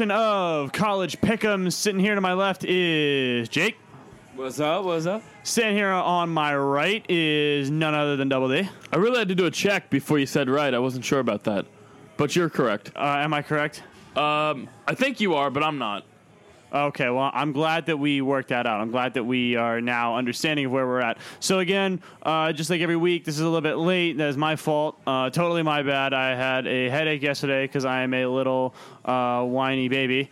edition of College Pick'em. Sitting here to my left is Jake. What's up? What's up? Sitting here on my right is none other than Double D. I really had to do a check before you said right. I wasn't sure about that. But you're correct. Uh, am I correct? Um, I think you are, but I'm not. Okay, well, I'm glad that we worked that out. I'm glad that we are now understanding of where we're at. So again, uh, just like every week, this is a little bit late. That is my fault. Uh, totally my bad. I had a headache yesterday because I am a little uh, whiny baby.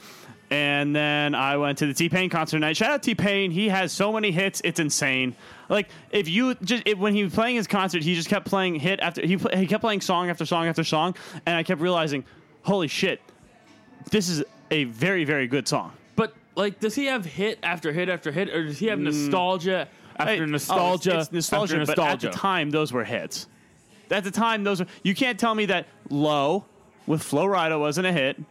And then I went to the T Pain concert tonight. Shout out T Pain. He has so many hits. It's insane. Like if you just if, when he was playing his concert, he just kept playing hit after he he kept playing song after song after song, and I kept realizing, holy shit, this is a very very good song. But like, does he have hit after hit after hit, or does he have nostalgia after Hey, oh, nostalgia it's, it's nostalgia, after but at nostalgia? the time those were hits. At the time, those were. You can't tell me that "Low" with Flo Rida wasn't a hit,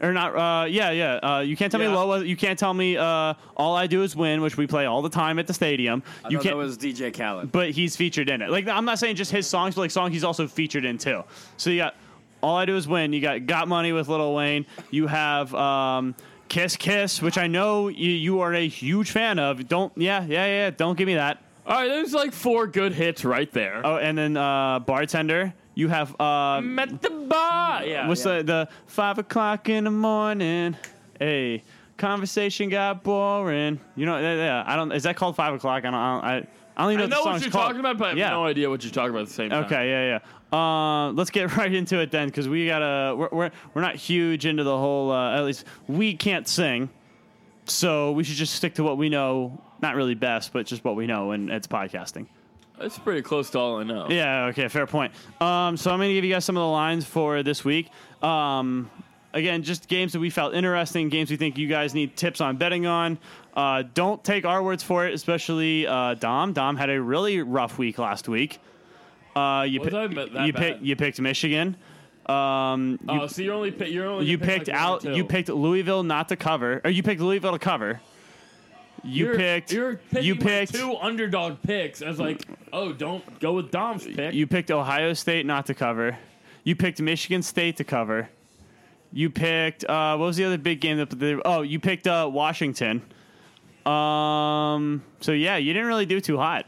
or not. Uh, yeah, yeah. Uh, you can't tell me Yeah. "Low." Was, you can't tell me uh, "All I Do Is Win," which we play all the time at the stadium. I you thought can't. that was DJ Khaled. but he's featured in it. Like I'm not saying just his songs, but like songs he's also featured in too. So you got all I do is win. You got Got Money with Lil Wayne. You have um, Kiss Kiss, which I know you, you are a huge fan of. Don't yeah yeah yeah. Don't give me that. All right, there's like four good hits right there. Oh, and then uh, bartender. You have uh, Met the bar. Yeah. what's yeah. the the five o'clock in the morning? Hey, conversation got boring. You know, yeah, yeah, I don't. Is that called five o'clock? I don't. I don't, I, I don't even I know, know what you're called. talking about, but I have yeah. no idea what you're talking about at the same time. Okay, yeah, yeah. Uh, let's get right into it then, because we gotta. We're, we're we're not huge into the whole. Uh, at least we can't sing, so we should just stick to what we know. Not really best, but just what we know, and it's podcasting. That's pretty close to all I know. Yeah. Okay. Fair point. Um, so I'm gonna give you guys some of the lines for this week. Um, again, just games that we felt interesting, games we think you guys need tips on betting on. Uh, don't take our words for it, especially uh, Dom. Dom had a really rough week last week. Uh, you pi- I bet- that you picked you picked Michigan. Um, you, Oh, so you're only pick, you're only you gonna picked like out. You picked Louisville not to cover, or you picked Louisville to cover. You You're, picked. You're you picked. two underdog picks. I was like, oh, don't go with Dom's pick. You picked Ohio State not to cover. You picked Michigan State to cover. You picked uh, what was the other big game that they, oh you picked uh, Washington. Um. So yeah, you didn't really do too hot.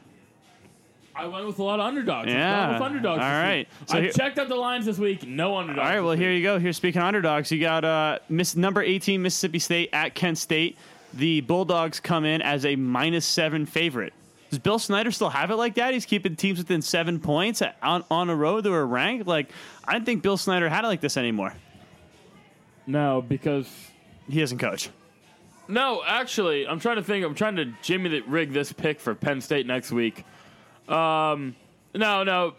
I went with a lot of underdogs. Yeah. going with underdogs. All right. So I here- checked out the lines this week. No underdogs. All right. Well, here week. you go. Here, speaking of underdogs, you got uh, Miss number eighteen Mississippi State at Kent State. The Bulldogs come in as a minus seven favorite. Does Bill Snyder still have it like that? He's keeping teams within seven points on on a road that were ranked. Like I didn't think Bill Snyder had it like this anymore. No, because He doesn't coach. no, actually, I'm trying to think. I'm trying to Jimmy the rig this pick for Penn State next week. Um, no, no,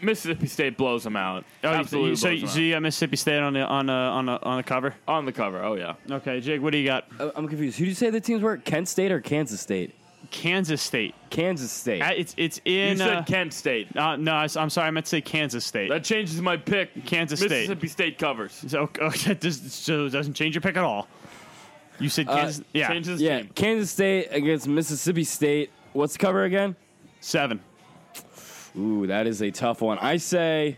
Mississippi State blows them out. Oh, Absolutely, you, so, blows them so you got Mississippi State on the on the on the on the cover. on the cover. Oh yeah, Okay, Jake, what do you got? Uh, I'm confused. Who do you say the teams were? Kent State or Kansas State? Kansas State. Kansas State. Uh, It's it's you in. said uh, Kent State. uh, no, I, am sorry. I meant to say Kansas State. That changes my pick. Kansas State. Mississippi State covers. so, okay, that does, so it doesn't change your pick at all. You said Kansas. yeah, Changes yeah, game. Kansas State against Mississippi State. What's the cover again? seven. Ooh, that is a tough one. I say,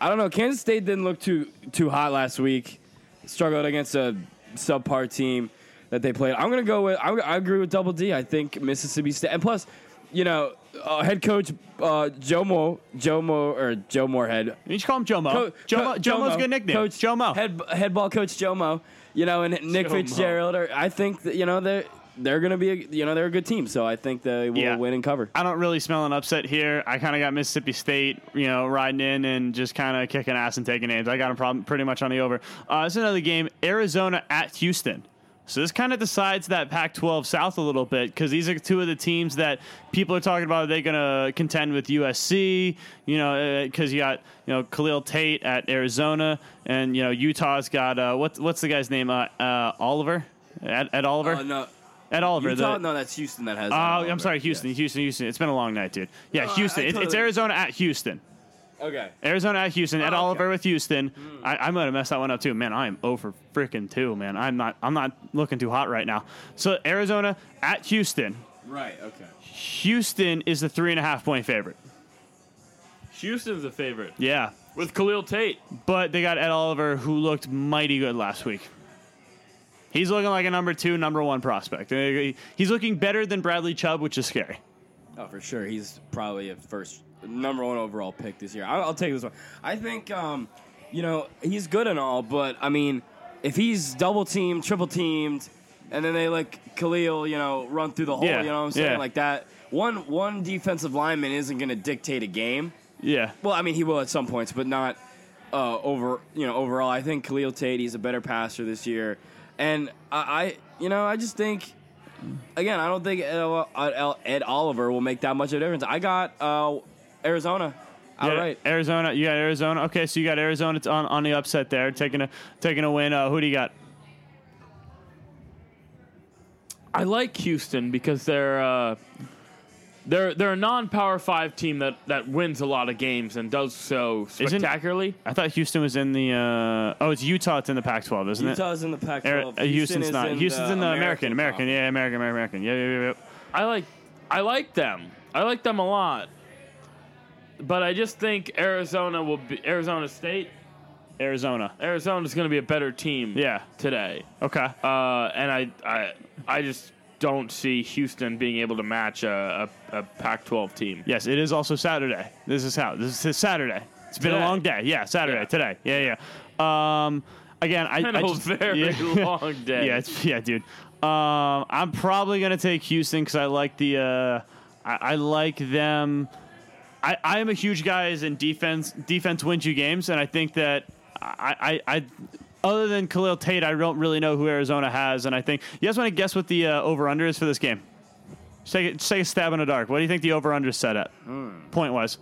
I don't know. Kansas State didn't look too too hot last week. Struggled against a subpar team that they played. I'm gonna go with. I'm, I agree with Double D. I think Mississippi State, and plus, you know, uh, head coach uh, Joe Mo, Joe Mo, or Joe Moorhead. You should call him Joe Mo. Co- Joe, Co- Mo Joe Mo's a good nickname. Coach Joe Mo. Head head ball coach Joe Mo. You know, and Nick Joe Mo. Fitzgerald. Are, I think that you know they're they're gonna be a, you know they're a good team. So I think they will Yeah. win and cover. I don't really smell an upset here. I kind of got Mississippi State, you know, riding in and just kind of kicking ass and taking names. I got them problem pretty much on the over. Uh, this is another game, Arizona at Houston. So this kind of decides that Pac-12 South a little bit because these are two of the teams that people are talking about. Are they going to contend with USC? You know, because you got you know Khalil Tate at Arizona, and you know Utah's got uh, what's what's the guy's name? Uh, uh, Oliver. At, Ed Oliver. Uh, no, Ed Oliver. Utah. the- no, that's Houston that has. Oh, I'm sorry, Houston, Yeah. Houston, Houston. It's been a long night, dude. Yeah, No, I- Houston. I It's- it's Arizona at Houston. Okay. Arizona at Houston. Ed Oh, okay. Oliver with Houston. Hmm. I, I'm gonna mess that one up too. Man, I am over freaking two. Man, I'm not. I'm not looking too hot right now. So Arizona at Houston. Right. Okay. Houston is the three and a half point favorite. Houston's a favorite Yeah, with Khalil Tate. but they got Ed Oliver, who looked mighty good last week. He's looking like a number two, number one prospect. He's looking better than Bradley Chubb, which is scary. Oh, for sure. He's probably a first number one overall pick this year. I'll, I'll take this one. I think, um, you know, he's good and all, but I mean, if he's double teamed, triple teamed, and then they like Khalil, you know, run through the hole, Yeah, you know what I'm saying? yeah. Like that. One one defensive lineman isn't going to dictate a game. Yeah, Well, I mean, he will at some points, but not uh, over. You know, overall, I think Khalil Tate he's a better passer this year, and I, I you know, I just think. Again, I don't think Ed, Ed, Ed Oliver will make that much of a difference. I got uh, Arizona Yeah, outright. Arizona. You got Arizona. Okay, so you got Arizona on on the upset there, taking a taking a win. Uh, who do you got? I like Houston because they're uh, they're they're a non-power five team that, that wins a lot of games and does so spectacularly. I thought Houston was in the. Uh, oh, it's Utah. It's in the Pac-12, isn't it? Utah's in the Pac-12. Ari- uh, Houston's is not. in Houston's in the American. American. Conference. Yeah, American. American. Yeah, yeah, yeah. yeah. I like I like them. I like them a lot. But I just think Arizona will be Arizona State. Arizona. Arizona's going to be a better team Yeah. today. Okay. Uh, and I, I I just don't see Houston being able to match a, a, a Pac-12 team. Yes, it is also Saturday. This is how. This is Saturday. It's been Today. a long day. Yeah, Saturday. Yeah. Today. Yeah, yeah. Um, again, I, I a just, very yeah. long day. Yeah, it's, yeah, dude. Um, I'm probably gonna take Houston because I like the. Uh, I, I like them. I, I am a huge guys in defense. Defense wins you games, and I think that I, I, I other than Khalil Tate, I don't really know who Arizona has, and I think you guys want to guess what the uh, over under is for this game. Just take, a, just take a stab in the dark. What do you think the over under is set at? Point wise.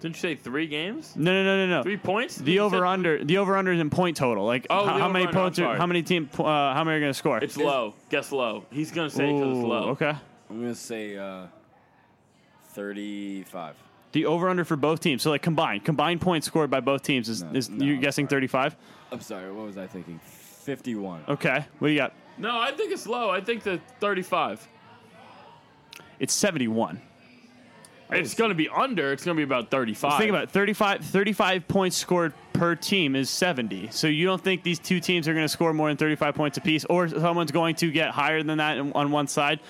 Didn't you say three games? No, no, no, no, no. Three points? The You said over under. The over under is in point total. Like Oh, how, how many points? Are, how many team? Uh, how many are going to score? It's low. Guess low. He's going to say because it's low. Okay. I'm gonna say uh, 35. The over under for both teams. So like combined, combined points scored by both teams is, No, is no, you're I'm guessing sorry. 35. I'm sorry. What was I thinking? 51. Okay. What do you got? No, I think it's low. I think the 35. It's 71. It's going to be under. It's going to be about 35. Think about it. 35, 35 points scored per team is 70. So you don't think these two teams are going to score more than 35 points apiece, or someone's going to get higher than that in- on one side?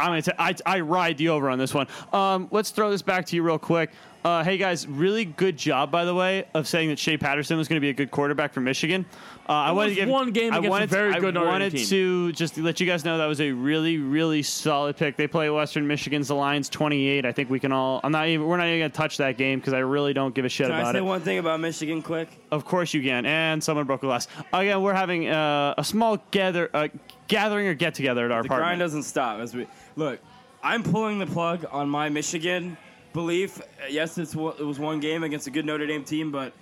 I'm gonna t- I, I ride the over on this one. Um, let's throw this back to you real quick. Uh, hey guys, really good job by the way of saying that Shea Patterson was going to be a good quarterback for Michigan. Uh, I wanted was to give one game I against a very to, good I Notre wanted team. to just let you guys know that was a really really solid pick. They play Western Michigan's the Lions 28. I think we can all. I'm not even. We're not even going to touch that game because I really don't give a shit Can I say it. one thing about Michigan quick? Of course you can. And someone broke a glass. Again, we're having uh, a small gather, uh, gathering or get together at our The apartment. grind doesn't stop. As we look, I'm pulling the plug on my Michigan belief. Uh, Yes, it's, it was one game against a good Notre Dame team, but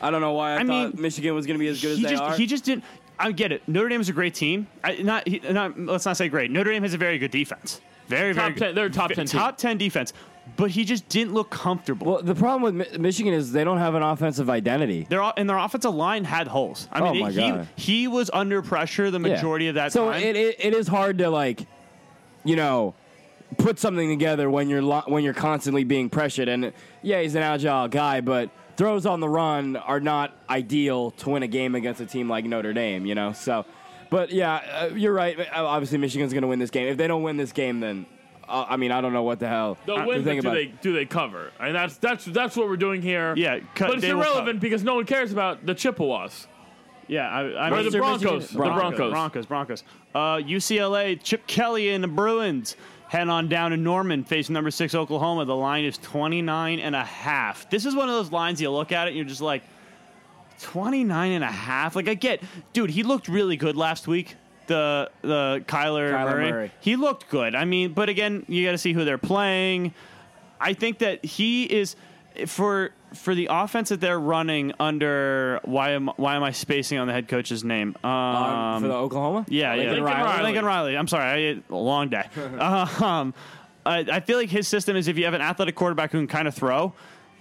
I don't know why I, I thought mean, Michigan was going to be as good as he they just are. he just didn't. I get it. Notre Dame is a great team. I, not, he, not let's not say great. Notre Dame has a very good defense. Very Top very good. they're top 10 team. top ten defense. But he just didn't look comfortable. well, the problem with Mi- Michigan is they don't have an offensive identity. their o- and their offensive line had holes. I Oh mean, my he God. he was under pressure the Yeah. majority of that so time. it, it it is hard to like, you know, put something together when you're lo- when you're constantly being pressured. And yeah, he's an agile guy, but throws on the run are not ideal to win a game against a team like Notre Dame. You know, so. But yeah, uh, you're right. Uh, Obviously, Michigan's going to win this game. If they don't win this game, then uh, I mean, I don't know what the hell. They'll win, think but do about. they do they cover? And that's that's that's what we're doing here. Yeah, cut- but it's irrelevant because no one cares about the Chippewas. yeah, I, I mean, the Western Broncos. The Broncos, Broncos. Broncos, Broncos. Uh, UCLA, Chip Kelly and the Bruins head on down to Norman, facing number six Oklahoma. The line is 29 and a half. This is one of those lines you look at it and you're just like, 29 and a half? Like, I get, dude, he looked really good last week. The the Kyler, Kyler Murray. Murray. he looked good. I mean, but again, you got to see who they're playing. I think that he is for for the offense that they're running under. Why am why am I spacing on the head coach's name? Um, Um, for the Oklahoma? yeah, yeah, Lincoln Riley. Riley. Lincoln Riley. I'm sorry, I long day. um, I, I feel like his system is if you have an athletic quarterback who can kind of throw,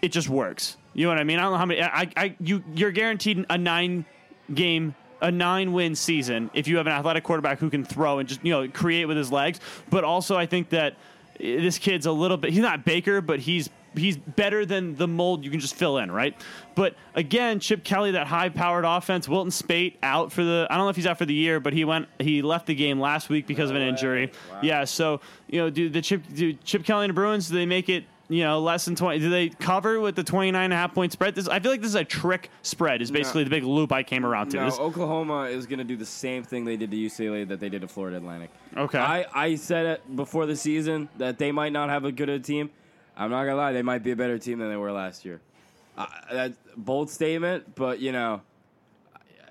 it just works. You know what I mean? I don't know how many. I, I you you're guaranteed a nine game. A nine win season if you have an athletic quarterback who can throw and just you know create with his legs, but also I think that eh, this kid's a little bit. He's not Baker, but he's he's better than the mold you can just fill in, right? But again, Chip Kelly, that high powered offense, Wilton Speight out for the I don't know if he's out for the year, but he went he left the game last week because of an injury. Yeah, so you know, do the Chip do Chip Kelly and the Bruins, do they make it you know, less than 20. Do they cover with the 29 and a half point spread? This, I feel like this is a trick spread, is basically the big loop I came around to. No, This- Oklahoma is going to do the same thing they did to UCLA that they did to Florida Atlantic. Okay. I, I said it before the season that they might not have a good a team. I'm not gonna lie, they might be a better team than they were last year. Uh, that's a bold statement, but you know,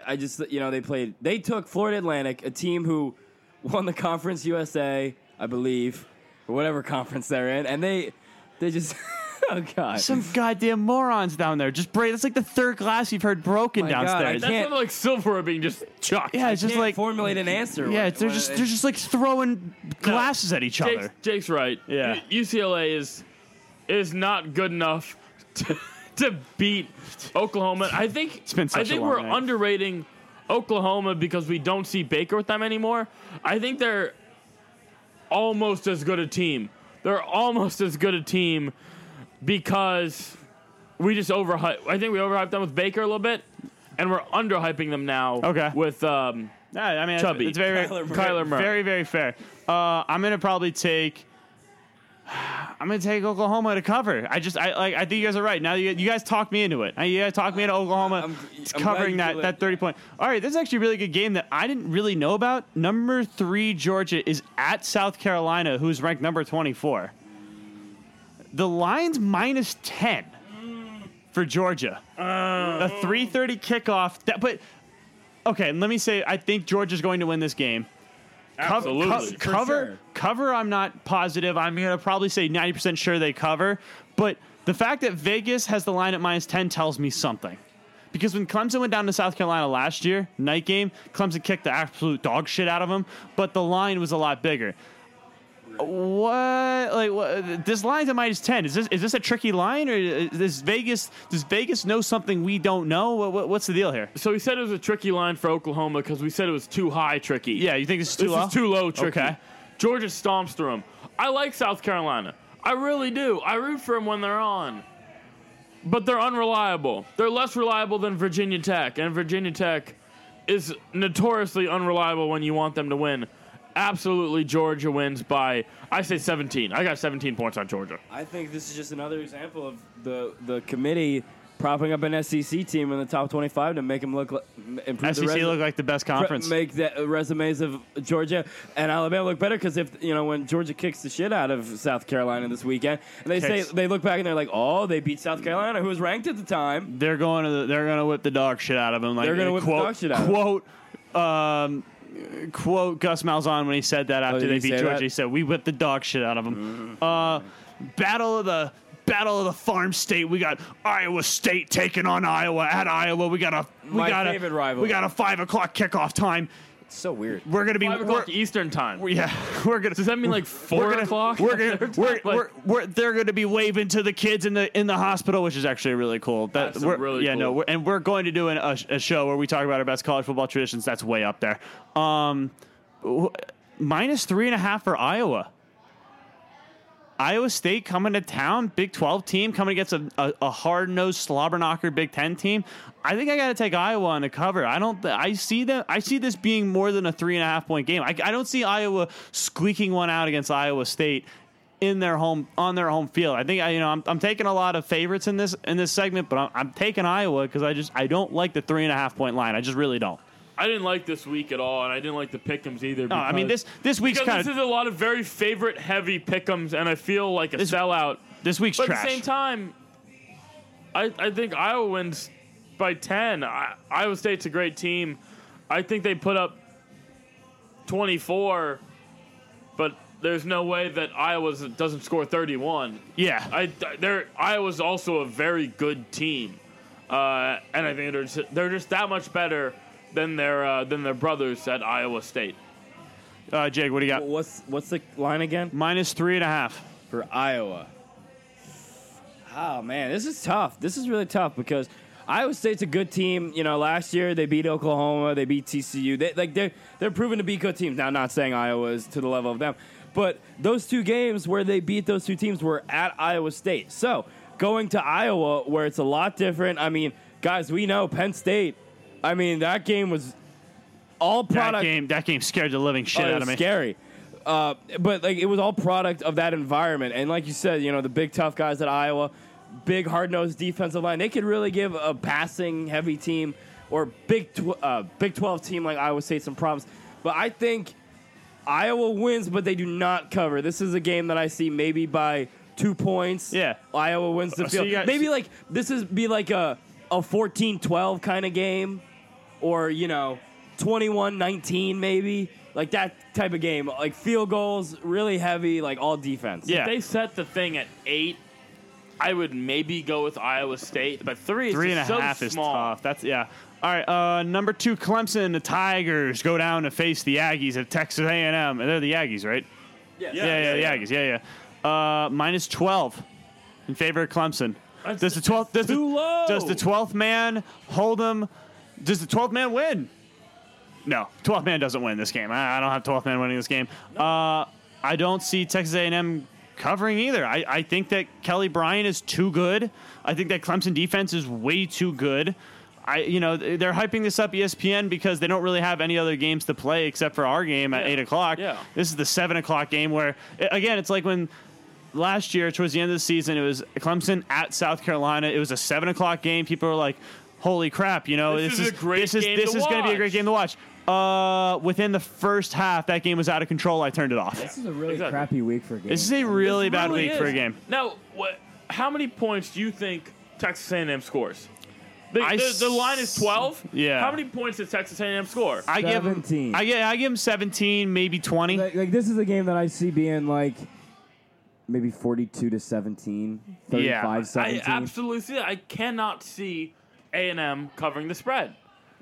I I just you know they played. They took Florida Atlantic, a team who won the Conference USA, I believe, or whatever conference they're in, and they they just oh god. Some goddamn morons down there. Just break. That's like the third glass you've heard broken My God, I. That's can't- like silverware being just chucked. yeah, it's just Can't like formulate an answer. yeah, when- they're when just it- they're just like throwing glasses at each Jake's, other. Jake's right. Yeah. U- UCLA is is not good enough to, to beat Oklahoma. I think been such I a think long we're night. underrating Oklahoma because we don't see Baker with them anymore. I think they're almost as good a team. They're almost as good a team because we just overhype. I think we overhyped them with Baker a little bit, and we're underhyping them now. Okay. With um, Yeah, I mean, Chubby. It's, it's very, Kyler Murray. Kyler Murray. very, very fair. Uh, I'm gonna probably take. I'm gonna take Oklahoma to cover. I just, I like, I think you guys are right. Now you, you guys talked me into it. Uh, You guys talked me into Oklahoma I'm- I'm covering that that 30 point. All right, this is actually a really good game that I didn't really know about. Number three Georgia is at South Carolina, who's ranked number 24. The line's minus 10 for Georgia. a 3:30 kickoff. That, but okay, let me say, I think Georgia's going to win this game. Co- Absolutely. co- For cover, sure. cover. I'm not positive. I'm gonna probably say 90% sure they cover. But the fact that Vegas has the line at minus 10 tells me something. Because when Clemson went down to South Carolina last year, night game, Clemson kicked the absolute dog shit out of them, but the line was a lot bigger. What like what, this line's at minus ten? Is this is this a tricky line or is Vegas? Does Vegas know something we don't know? What, what, what's the deal here? so we said it was a tricky line for Oklahoma because we said it was too high tricky. Yeah, you think this is too this low? is too low tricky. Okay. Georgia stomps through them. I like South Carolina. I really do. I root for them when they're on. But they're unreliable. They're less reliable than Virginia Tech, and Virginia Tech is notoriously unreliable when you want them to win. Absolutely, Georgia wins by I say 17. I got 17 points on Georgia. I think this is just another example of the the committee propping up an SEC team in the top 25 to make them look like, improve SEC the resu- look like the best conference. make the resumes of Georgia and Alabama look better because if you know when Georgia kicks the shit out of South Carolina this weekend and they Kicks. say they look back and they're like oh they beat South Carolina who was ranked at the time they're going to the, they're going to whip the dog shit out of them. Like They're gonna uh, whip the quote, dog shit out of him. quote, um, quote Gus Malzahn when he said that after Oh, they beat Georgia. that? Mm-hmm. He said we whipped the dog shit out of them. Uh, battle of the battle of the farm state. We got Iowa State taking on Iowa at Iowa. We got a we My got a, rivalry. We got a five o'clock kickoff time. It's so weird We're gonna be Five we're- o'clock Eastern time. yeah, we're gonna. Does that mean like four we're gonna, o'clock? We're gonna, we're, Like- we're, we're, they're going to be waving to the kids in the in the hospital, which is actually really cool. That That's we're, really yeah, no, cool. we're, and we're going to do an, a, a show where we talk about our best college football traditions. That's way up there. Um, wh- minus three and a half for Iowa. Iowa State coming to town, Big 12 team coming against a, a, a hard nosed slobber knocker Big 10 team. I think I got to take Iowa on the cover. I don't. th- I see that. I see this being more than a three and a half point game. I, I don't see Iowa squeaking one out against Iowa State in their home on their home field. I think I, you know I'm, I'm taking a lot of favorites in this in this segment, but I'm, I'm taking Iowa because I just I don't like the three and a half point line. I just really don't. I didn't like this week at all, and I didn't like the pick'ems either. No, I mean this this week's kind this of is a lot of very favorite heavy pick'ems, and I feel like a This- sellout. this week's But trash. at the same time, I I think Iowa wins by ten. I, Iowa State's a great team. I think they put up twenty four, but there's no way that Iowa doesn't score thirty one. yeah, I they're Iowa's also a very good team, uh, and I think they're just, they're just that much better than their uh, than their brothers at Iowa State. uh, Jake, what do you got? what's what's the line again Minus three and a half. for Iowa Oh man, this is tough. This is really tough because Iowa State's a good team. You know, last year they beat Oklahoma, they beat TCU. They like they're they're proven to be good teams. Now, not saying Iowa is to the level of them, but those two games where they beat those two teams were at Iowa State. So going to Iowa, where it's a lot different. I mean, guys, we know Penn State. I mean, that game was all That product. game, that game scared the living shit Oh, out of me. Scary. Uh, but like it was all product of that environment, and like you said, you know the big tough guys at Iowa, big hard nosed defensive line, they could really give a passing heavy team or big tw- uh, Big Twelve team like Iowa State some problems. But I think Iowa wins, but they do not cover. This is a game that I see maybe by two points. Yeah. Iowa wins the field. you got- maybe like this is be like a a 14-12 kind of game or you know 21-19 maybe like that type of game like field goals really heavy like all defense Yeah. If they set the thing at eight, I would maybe go with Iowa State, but three is Three and a just half so is small. tough. That's yeah. All right, uh, number two, Clemson. The Tigers go down to face the Aggies at Texas A&M. and They're the Aggies, right? yeah, Yeah, yeah, the Aggies. Yeah, yeah. Uh, minus twelve in favor of Clemson. That's does the twelfth does too the, low. does the twelfth man hold them? Does the twelfth man win? No, twelfth man doesn't win this game. I, I don't have twelfth man winning this game. Uh, I don't see Texas A&M covering either. I, I think that Kelly Bryant is too good. I think that Clemson defense is way too good. I, you know, they're hyping this up ESPN because they don't really have any other games to play except for our game at Yeah. eight o'clock. Yeah. This is the seven o'clock game where, again, it's like when last year towards the end of the season it was Clemson at South Carolina. It was a seven o'clock game. People were like, "Holy crap!" You know, This is a great this is game this to is going to be a great game to watch. Uh, within the first half, that game was out of control. I turned it off. This is a really Exactly. crappy week for a game. This is a really This bad really week for a game. Now, what? How many points do you think Texas A&M scores? The, the, the line is twelve. Yeah. How many points does Texas A&M score? I give him, 17. I get, I give him seventeen, maybe twenty. like, like, this is a game that I see being like maybe 42 to 17, 35 Yeah. I absolutely see that. I cannot see A&M covering the spread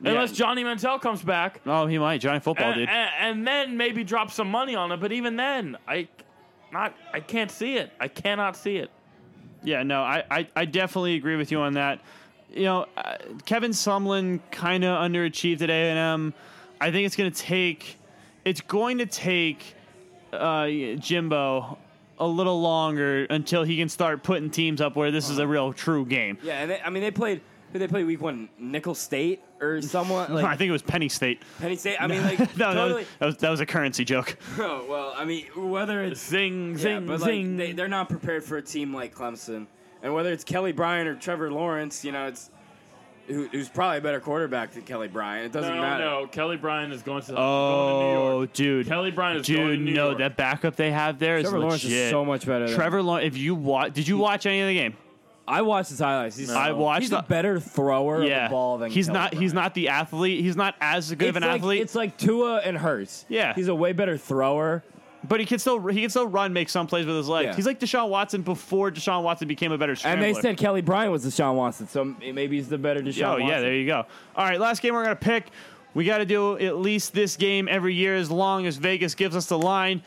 unless Johnny Manziel comes back. Oh, he might. Johnny Football, and, dude. and- and then maybe drop some money on it. But even then, I not I can't see it. I cannot see it. Yeah, no, I, I, I definitely agree with you on that. You know, uh, Kevin Sumlin kind of underachieved at A&M. I think it's going to take it's going to take uh, Jimbo a little longer until he can start putting teams up where this is a real true game. yeah and they, i mean they played they played week one nickel state or someone like I think it was Penny State. penny state i mean like no, that, totally was, that was that was a currency joke. oh, well i mean whether it's Zing, yeah, zing, but zing. like they, they're not prepared for a team like clemson and whether it's kelly bryant or trevor lawrence you know it's who, who's probably a better quarterback than kelly bryant it doesn't no, matter no. Kelly Bryant is going to, oh, going to New Oh, York. dude. Kelly Bryant is going to Dude, New no, York. that backup they have there is trevor lawrence legit. is so much better than Trevor Lawrence, if you watch, did you watch any of the game? I watched his highlights. He's I watched He's the- a better thrower Yeah, of the ball than he's Kelly not. He's not the athlete. He's not as good of an like, athlete. It's like Tua and Hurts. Yeah. he's a way better thrower. But he can still he can still run, make some plays with his legs. Yeah. He's like Deshaun Watson before Deshaun Watson became a better And they said Kelly Bryant was Deshaun Watson, so maybe he's the better Deshaun "Oh Watson. yeah, there you go." All right, last game we're gonna pick. We got to do at least this game every year as long as Vegas gives us the line.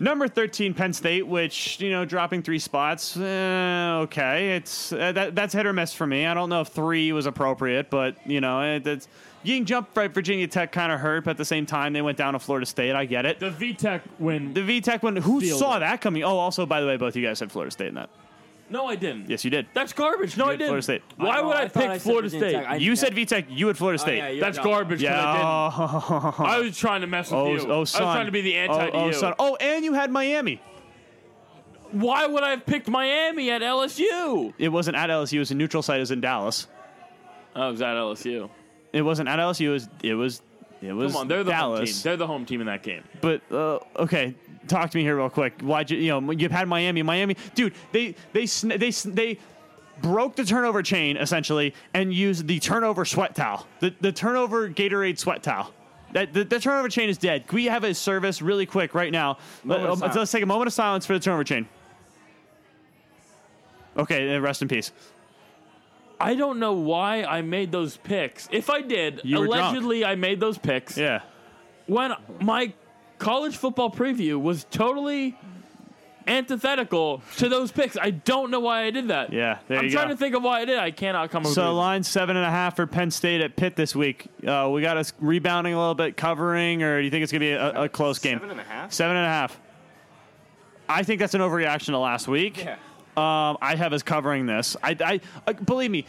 Number thirteen, Penn State, which you know, dropping three spots. eh, okay, it's uh, that, that's hit or miss for me. I don't know if three was appropriate, but you know, it, it's getting jumped right. Virginia Tech kind of hurt, but at the same time, they went down to Florida State. I get it. the VTech win. The VTech win. Who Field saw it. that coming? Oh, also, by the way, both you guys said Florida State in that. no, I didn't. Yes, you did. That's garbage. No, You I didn't. Florida State. Why Oh, would I, I thought pick I said Florida Virginia State? Tech. I- You said VTech. You had Florida oh, State. yeah, you're That's dumb. garbage. 'cause I didn't. Oh, I was trying to mess with oh, you. oh, I was son. trying to be the anti oh, to oh, you. son. Oh, and you had Miami. Why would I have picked Miami at LSU? It wasn't at LSU. It was a neutral site. It was in Dallas. Oh, it was at LSU. It wasn't at LSU. It was. It was. It was Come on, they're the home team. Dallas. They're the home team in that game. But uh, okay, talk to me here real quick. Why'd you? You know, you've had Miami. Miami, dude. They they sn- they sn- they broke the turnover chain essentially and used the turnover sweat towel. The the turnover Gatorade sweat towel. That the, the turnover chain is dead. Can we have a service really quick right now? Let, Moment of us silence. take a moment of silence for the turnover chain. Okay, then rest in peace. I don't know why I made those picks. If I did, You were drunk. allegedly I made those picks Yeah. when my college football preview was totally antithetical to those picks. I don't know why I did that. Yeah, there I'm you trying go. to think of why I did. I cannot come up with a So reason. line seven and a half for Penn State at Pitt this week. Uh, we got us rebounding a little bit, covering, or do you think it's going to be a, a close game? Seven and a half? Seven and a half. I think that's an overreaction to last week. Yeah. Um, I have us covering this. I, I uh, believe me.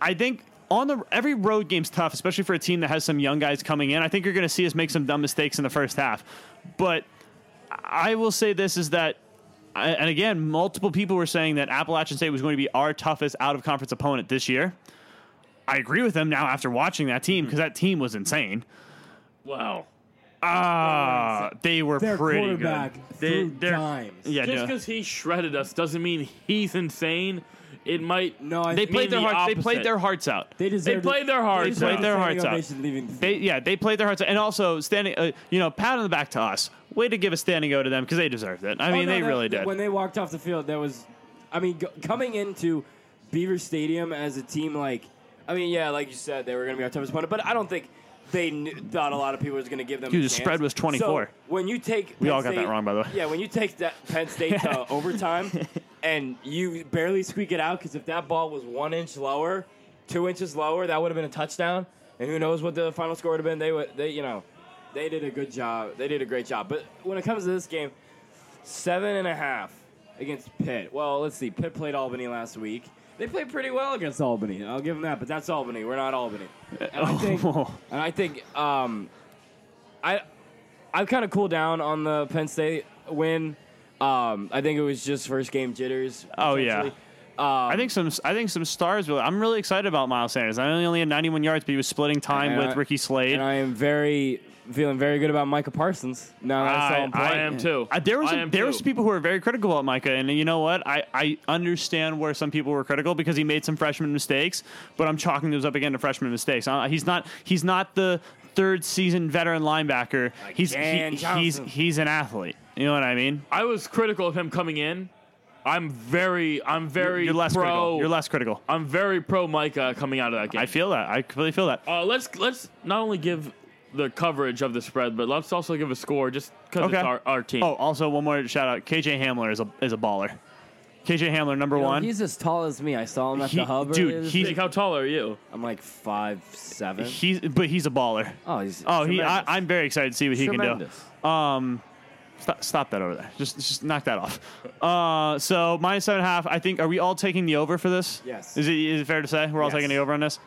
I think on the every road game's tough, especially for a team that has some young guys coming in. I think you're going to see us make some dumb mistakes in the first half. But I will say this is that, I- and again, multiple people were saying that Appalachian State was going to be our toughest out of conference opponent this year. I agree with them now after watching that team because that team was insane. wow. Ah, they were Their pretty quarterback good. threw they're- dimes. Yeah, Just no. because he shredded us doesn't mean he's insane. It might. No, I they think played their the hearts. They played opposite. their hearts out. they deserved played their hearts They out. deserved Played their a hearts out. ovation leaving- They yeah, they played their hearts out, and also standing. Uh, you know, pat on the back to us. Way to give a standing O to them because they deserved it. I Oh, mean, no, they that- really did. When they walked off the field, there was, I mean, go, coming into Beaver Stadium as a team like, I mean, yeah, like you said, they were going to be our toughest opponent, but I don't think they knew, thought a lot of people was going to give them. Dude, a the spread was 24. So when you take, We Penn all got that wrong, by the way. Yeah, when you take that Penn State to overtime, and you barely squeak it out because if that ball was one inch lower, two inches lower, that would have been a touchdown. And who knows what the final score would have been? They would, they, you know, they did a good job. They did a great job. But when it comes to this game, seven and a half against Pitt. Well, let's see. Pitt played Albany last week. They played pretty well against Albany. I'll give them that. But that's Albany. We're not Albany. And I think, and I think, um, I, I've kind of cooled down on the Penn State win. Um, I think it was just first game jitters. Oh, yeah. potentially. I think some. I think some stars. Will. I'm really excited about Miles Sanders. I he only had 91 yards, but he was splitting time with I- Ricky Slade. And I am very feeling very good about Micah Parsons. Now that I saw him play. I am too. Uh, there was I some, am there too. was some people who were very critical about Micah, and you know what? I, I understand where some people were critical because he made some freshman mistakes, but I'm chalking those up again to freshman mistakes. Uh, he's not he's not the third season veteran linebacker. he's he, he's he's an athlete. You know what I mean? I was critical of him coming in. I'm very, I'm very You're less pro. critical. You're less critical. I'm very pro Micah coming out of that game. I feel that. I completely feel that. Uh, let's let's not only give the coverage of the spread, but let's also give a score just because Okay. it's our, our team. Oh, also one more shout out. KJ Hamler is a is a baller. KJ Hamler, number You know, one. he's as tall as me. I saw him at He- the hub. dude, he's- week. Jake, how tall are you? I'm like five seven. He's but he's a baller. oh, he's Oh, he. I, I'm very excited to see what he can do. Um, stop, stop that over there. Just just knock that off. Uh, so minus seven and a half. I think. Are we all taking the over for this? Yes. Is it is it fair to say we're all Yes. taking the over on this?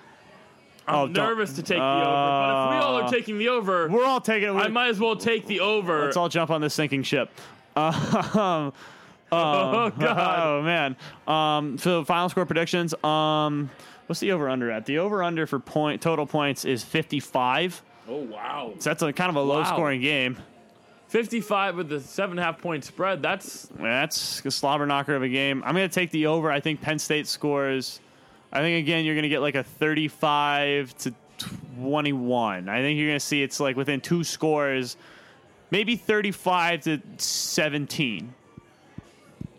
I'm Oh, nervous to take the over, but if we all Uh, are taking the over, We're all taking it. I might as well take the over. Let's all jump on this sinking ship. Um, oh God! oh man. Um, so final score predictions. Um, what's the over under at? The over under for point total points is 55. Oh wow! So that's a kind of a low scoring game. 55 with the seven and a half point spread. That's That's a slobber knocker of a game. I'm going to take the over. I think Penn State scores. I think again you're going to get like a 35 to 21. I think you're going to see it's like within two scores, maybe 35 to 17.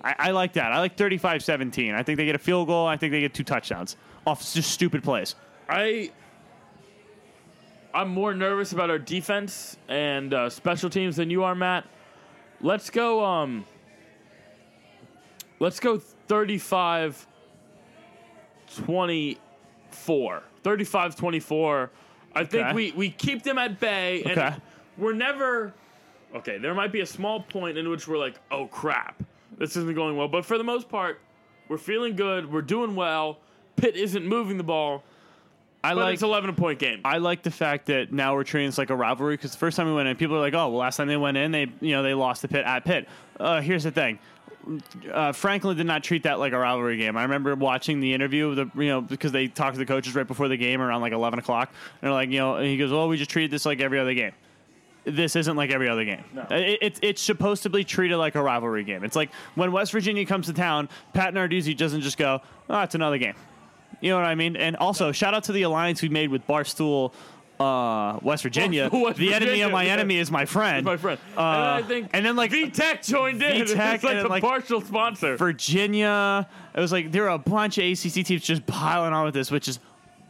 I, I like that. I like 35 17. I think they get a field goal. I think they get two touchdowns off just stupid plays. I. I'm more nervous about our defense and uh, special teams than you are, Matt. Let's go. Um. Let's go 35 24. 35 24. I think Okay. we, we keep them at bay. And Okay. we're never. Okay, there might be a small point in which we're like, oh crap, this isn't going well. But for the most part, we're feeling good. We're doing well. Pitt isn't moving the ball. I But like it's 11 point game. I like the fact that now we're treating this like a rivalry because the first time we went in, people are like, "Oh, well, last time they went in, they you know they lost the pit at Pitt." Uh, here's the thing. Uh, Franklin did not treat that like a rivalry game. I remember watching the interview, the you know, because they talked to the coaches right before the game around like eleven o'clock, and they're like, you know, and he goes, "Well, we just treated this like every other game." This isn't like every other game. It, it's it's supposed to be treated like a rivalry game. It's like when West Virginia comes to town, Pat Narduzzi doesn't just go, "Oh, it's another game." You know what I mean? And also, shout out to the alliance we made with Barstool, uh, West Virginia. West the enemy of my yeah. enemy is my friend. my friend. Uh, and then I think and then, like, VTech joined in. VTech it's like a like, partial sponsor. Virginia. It was like there were a bunch of ACC teams just piling on with this, which is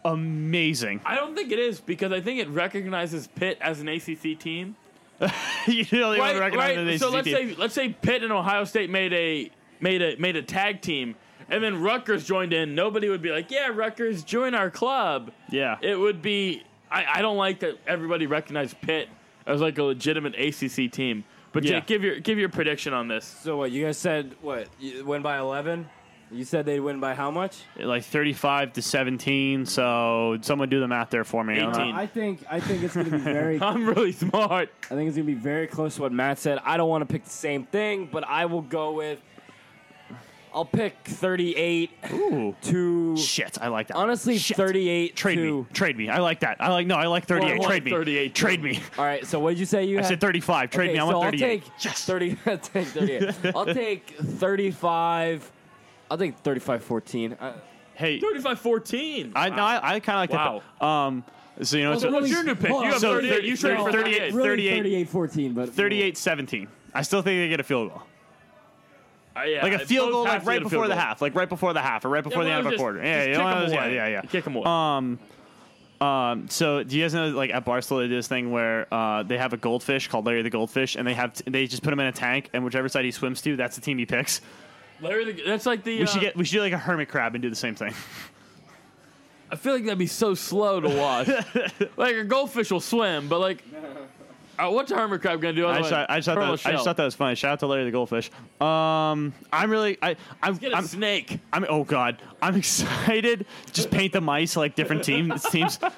amazing. I don't think it is because I think it recognizes Pitt as an ACC team. you really right, an right. So ACC let's team. say let's say Pitt and Ohio State made a made a made a tag team, and then Rutgers joined in. Nobody would be like, "Yeah, Rutgers, join our club." yeah. It would be. I, I don't like that everybody recognized Pitt as like a legitimate ACC team. But Yeah. Jake, give your give your prediction on this. So what? You guys said what? You win by eleven. You said they'd win by how much? like 35 to 17. So someone do the math there for me. I don't know. 18. I think I think it's going to be very. I I'm really smart. I think it's going to be very close to what Matt said. I don't want to pick the same thing, but I will go with. I'll pick thirty-eight Ooh. to. Shit, I like that. Honestly, Shit. thirty-eight Trade to. me. Trade me. I like that. I like no, I like 38. Well, I Trade want me. 38 Trade me. All right. So what did you say? You I had? said 35. Trade Okay, me. I so want I'll 38. take thirty. I'll take thirty-eight. I'll take thirty-five. I'll take 35-14. Uh, Hey, 35-14. I no, I, I kind of like Wow. that. Um, so you know, Well, so, the What's your new pick? hold You have So 38. You thir- traded for 38 38. really 38 38-14, but 38 17. I still think they get a field goal. Uh, yeah, Like a field goal, like right before the goal. half, like right before the half, or right before Yeah, the end of a quarter. Yeah, you know, them yeah, yeah, yeah. Kick them away. Um, um, so do you guys know, like at Barstool, they do this thing where uh, they have a goldfish called Larry the Goldfish, and they have t- they just put him in a tank, and whichever side he swims to, that's the team he picks. Larry, the, that's like the. We uh, should get we should do like a hermit crab and do the same thing. I feel like that'd be so slow to watch. like a goldfish will swim, but like, uh, what's a hermit crab gonna do? I just, thought, I, just thought that, I just thought that was funny. Shout out to Larry the Goldfish. Um, I'm really I I'm, Get a I'm snake. I'm oh god, I'm excited. Just paint the mice like different teams teams.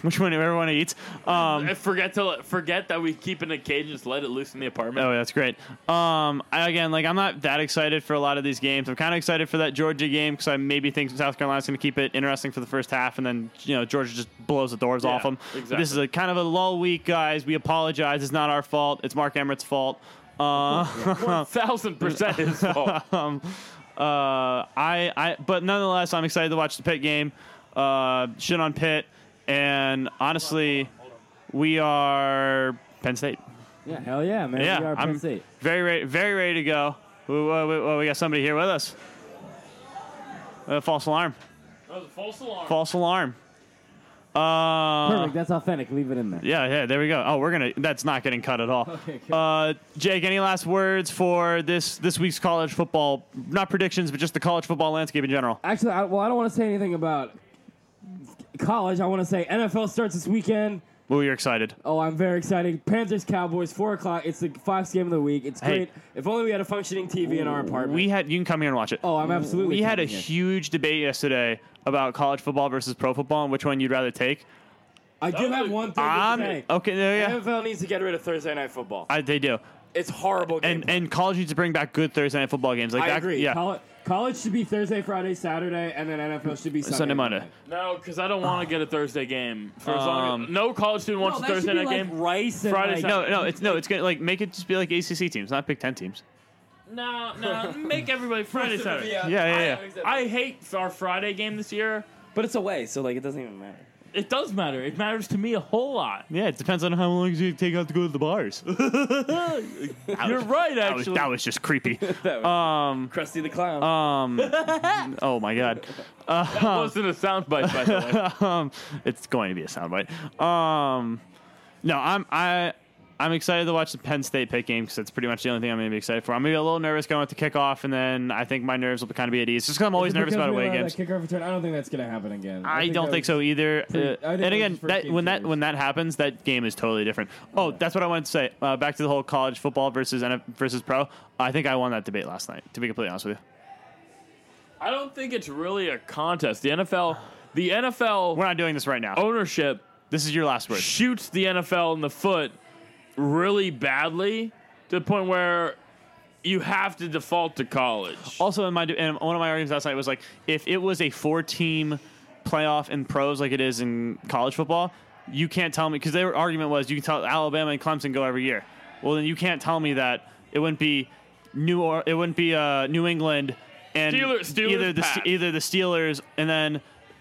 Which one everyone eats? Um, I forget to let- forget that we keep it in a cage and just let it loose in the apartment. Oh, that's great. Um, I, again, like I'm not that excited for a lot of these games. I'm kind of excited for that Georgia game because I maybe think South Carolina's going to keep it interesting for the first half, and then you know Georgia just blows the doors off them. exactly. This is a kind of a lull week, guys. We apologize. It's not our fault. It's Mark Emmert's fault. Uh, One thousand percent his fault. uh, I, I, but nonetheless, I'm excited to watch the Pitt game. Uh, shit on Pitt, and honestly, we are Penn State. yeah, hell yeah, man. Yeah, we are Penn I'm State. very ready, very ready to go. We, we, we, we got somebody here with us. Uh, false alarm. That was a false alarm. False alarm. Uh, Perfect. That's authentic. Leave it in there. yeah, yeah. There we go. Oh, we're gonna. That's not getting cut at all. Okay, good. Uh, Jake, any last words for this this week's college football? Not predictions, but just the college football landscape in general. Actually, I, well, I don't want to say anything about college. I want to say NFL starts this weekend. Well, you're excited. Oh, I'm very excited. Panthers, Cowboys, four o'clock. It's the Fox game of the week. It's Hey. great. If only we had a functioning TV in our apartment. We had. You can come here and watch it. oh, I'm absolutely. we had a coming here. huge debate yesterday about college football versus pro football and which one you'd rather take. I do have one thing to say. okay, there you go. NFL needs to get rid of Thursday night football. I, they do. It's horrible. And gameplay. and college needs to bring back good Thursday night football games. Like I that, agree. Yeah. College, college should be Thursday, Friday, Saturday, and then NFL should be Sunday, Sunday, Monday. night. No, because I don't want to get a Thursday game. For as long Um, as, no college student wants No, a that Thursday should be night like game. Rice and Friday, like, No, no, it's no, it's gonna like make it just be like ACC teams, not Big Ten teams. No, no, make everybody Friday, Saturday. Yeah, yeah, yeah. I hate our Friday game this year. But it's away, so like it doesn't even matter. It does matter. It matters to me a whole lot. Yeah, it depends on how long you take out to go to the bars. You're right, That was, actually. that was just creepy. Krusty the Clown. Um, oh my god, that wasn't a soundbite, by the way. um, it's going to be a soundbite. Um, no, I'm I. I'm excited to watch the Penn State pick game because that's pretty much the only thing I'm going to be excited for. I'm going to be a little nervous going to kickoff, and then I think my nerves will kind of be at ease. Just because I'm always nervous about away games. Kickoff return. I don't think that's gonna happen again. I don't think so either. pretty- Uh, and again, that when that series. when that happens, that game is totally different. Oh, that's what I wanted to say. Uh, back to the whole college football versus NF versus pro. I think I won that debate last night. To be completely honest with you, I don't think it's really a contest. The NFL, the NFL we're not doing this right now. ownership This is your last word. shoots the NFL in the foot really badly to the point where you have to default to college. Also, in my and one of my arguments last night was like, if it was a four-team playoff in pros like it is in college football, you can't tell me because their argument was you can tell Alabama and Clemson go every year. Well, then you can't tell me that it wouldn't be New or it wouldn't be uh, New England and Steelers- Steelers either the. Ste- either the Steelers and then.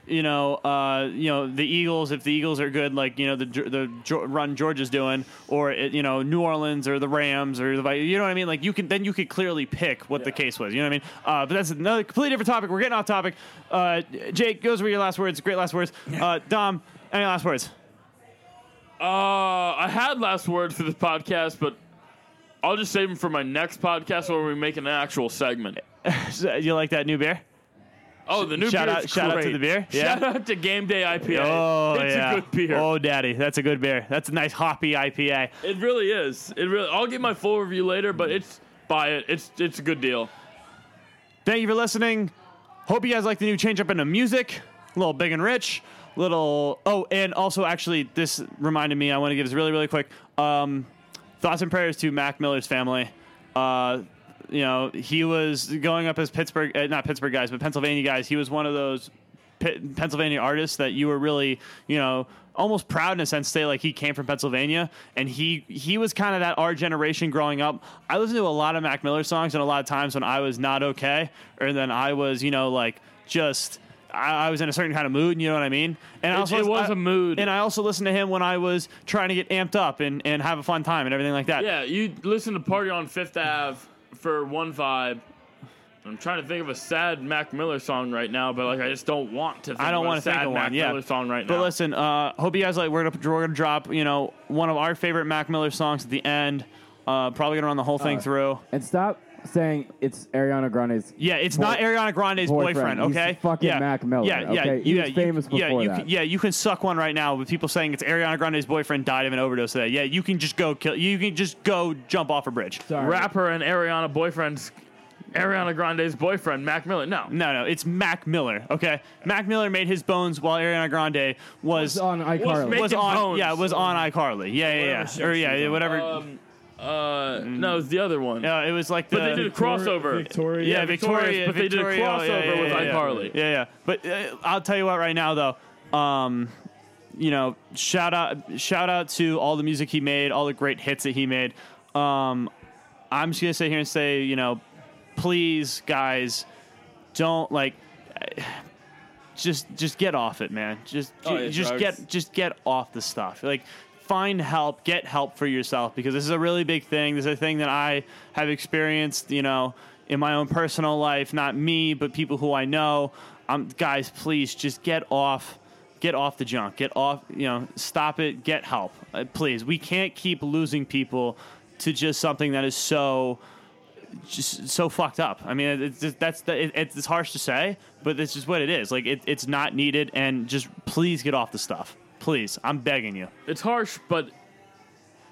You know, uh, you know the Eagles. If the Eagles are good, like you know the the run Georgia's doing, or it, you know New Orleans or the Rams or the you know what I mean. Like you can then you could clearly pick what the case was. You know what I mean? Uh, but that's another completely different topic. We're getting off topic. Uh, Jake, goes over your last words. Great last words. Uh, Dom, any last words? Uh, I had last words for this podcast, but I'll just save them for my next podcast where we make an actual segment. you like that new beer? Oh, the new Shout beer out- is shout out to the beer? Shout out to Game Day IPA. Oh it's yeah. a good beer. Oh daddy, that's a good beer. That's a nice hoppy IPA. It really is. It really. I'll give my full review later, but it's buy it. It's it's a good deal. Thank you for listening. Hope you guys like the new change up into music. A little big and rich. Little oh, and also actually this reminded me. I want to give this really really quick. Um, thoughts and prayers to Mac Miller's family. Uh, you know he was going up as Pittsburgh, uh, not Pittsburgh guys, but Pennsylvania guys. He was one of those Pennsylvania artists that you were really you know almost proud in a sense to say like he came from Pennsylvania and he he was kind of that our generation growing up. I listened to a lot of Mac Miller songs and a lot of times when I was not okay or then I was you know like just I, I was in a certain kind of mood, and you know what I mean? And I It- also it was I- a mood. And I also listened to him when I was trying to get amped up and, and have a fun time and everything like that. Yeah, you listen to Party on Fifth Ave for one vibe. I'm trying to think of a sad Mac Miller song right now, but like I just don't want to. Think I don't want want to think of Mac one. Yeah, Miller song right but now. But listen, uh, hope you guys like. We're gonna we're gonna drop you know one of our favorite Mac Miller songs at the end. Uh, probably gonna run the whole thing Uh, through. And stop saying it's Ariana Grande's. Yeah, it's boy- not Ariana Grande's boyfriend. boyfriend. He's okay, fucking yeah. Mac Miller, Yeah, yeah, okay? He yeah. was you- famous yeah, before you that. Can, yeah, you can suck one right now with people saying it's Ariana Grande's boyfriend died of an overdose today. Yeah, you can just go kill. You can just go jump off a bridge. Sorry. rapper and Ariana boyfriend's Ariana Grande's boyfriend, Mac Miller. No, No, no, it's Mac Miller. Okay, Mac Miller made his bones while Ariana Grande was was on iCarly. make- was making on bones. yeah was on iCarly. Yeah, yeah, yeah, show or she yeah, was on. whatever. um, uh, no, was the other one. yeah, it was like the. but they did a crossover. Victoria. yeah, Victoria, but they did a Victoria, crossover yeah, yeah, with yeah, yeah. iCarly. Yeah, yeah. But uh, I'll tell you what, right now though, um, you know, shout out, shout out to all the music he made, all the great hits that he made. Um, I'm just gonna sit here and say, you know, please, guys, don't like. Just, just get off it, man. Just, Oh, yeah, just drugs. get, just get off the stuff. Like, find help, get help for yourself because this is a really big thing. This is a thing that I have experienced, you know, in my own personal life. Not me, but people who I know. Um, guys, please just get off, get off the junk. Get off, you know, stop it. Get help, uh, please. We can't keep losing people to just something that is so just so fucked up. I mean, it's just, that's the, it, it's harsh to say, but it's just what it is. Like it, it's not needed, and just please get off the stuff. Please, I'm begging you. It's harsh, but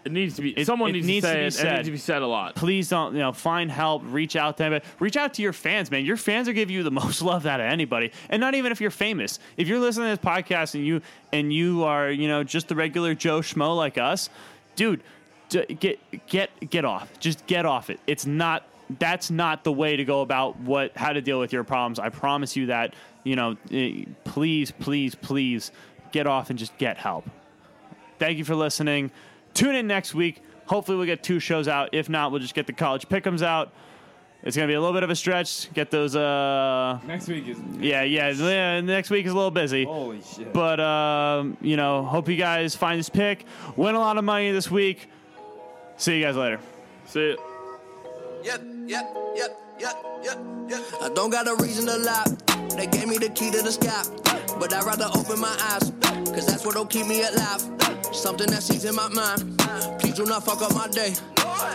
it needs to be. It- someone it needs, needs to to say be it. It said. needs to be said a lot. Please don't, you know, find help. Reach out to them. Reach out to your fans, man. Your fans are giving you the most love out of anybody, and not even if you're famous. If you're listening to this podcast and you and you are, you know, just the regular Joe schmo like us, dude, d- get get get off. Just get off it. It's not. That's not the way to go about what how to deal with your problems. I promise you that. You know, eh, please, please, please, get off and just get help. Thank you for listening. Tune in next week. Hopefully, we'll get two shows out. If not, we'll just get the college pickums out. It's gonna be a little bit of a stretch. Get those. Uh, Next week is yeah, yeah. yeah, Next week is a little busy. holy shit. But um, you know, hope you guys find this pick. Win a lot of money this week. See you guys later. See it. Yep, yep, yep, yep. I don't got a reason to lie. They gave me the key to the sky. But I'd rather open my eyes. Cause that's what'll keep me alive. Something that sees in my mind. Please do not fuck up my day.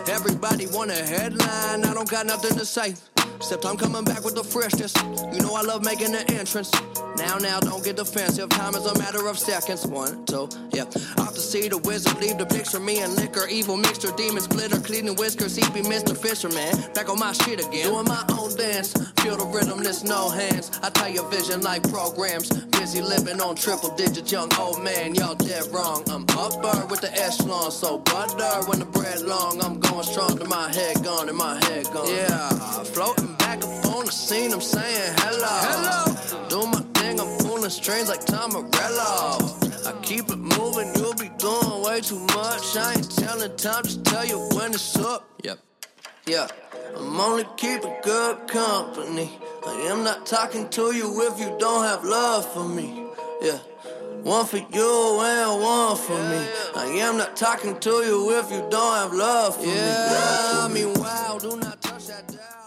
Everybody want a headline. I don't got nothing to say. Except I'm coming back with the freshness. You know I love making the entrance. Now, now, don't get defensive. Time is a matter of seconds. One, two, yeah. Off to see the wizard, leave the picture. Me and liquor, evil mixture, demons, glitter, cleaning whiskers. He be Mr. Fisherman. Back on my shit again. Doing my own dance. Feel the rhythm, there's no hands. I tell your vision like programs. Busy living on triple digits, young old man. Y'all dead wrong. I'm upper with the echelon. So butter when the bread long. I'm going strong to my head gone and my head gone. Yeah, floating back up on the scene. I'm saying hello. Hello. Do my thing, I'm pulling strings like Tom Morello. I keep it moving, you'll be doing way too much. I ain't telling time, just tell you when it's up. Yep. Yeah, I'm only keeping good company. I am not talking to you if you don't have love for me. Yeah, one for you and one for me. I am not talking to you if you don't have love for me. Yeah, I mean, wow, do not touch that dial.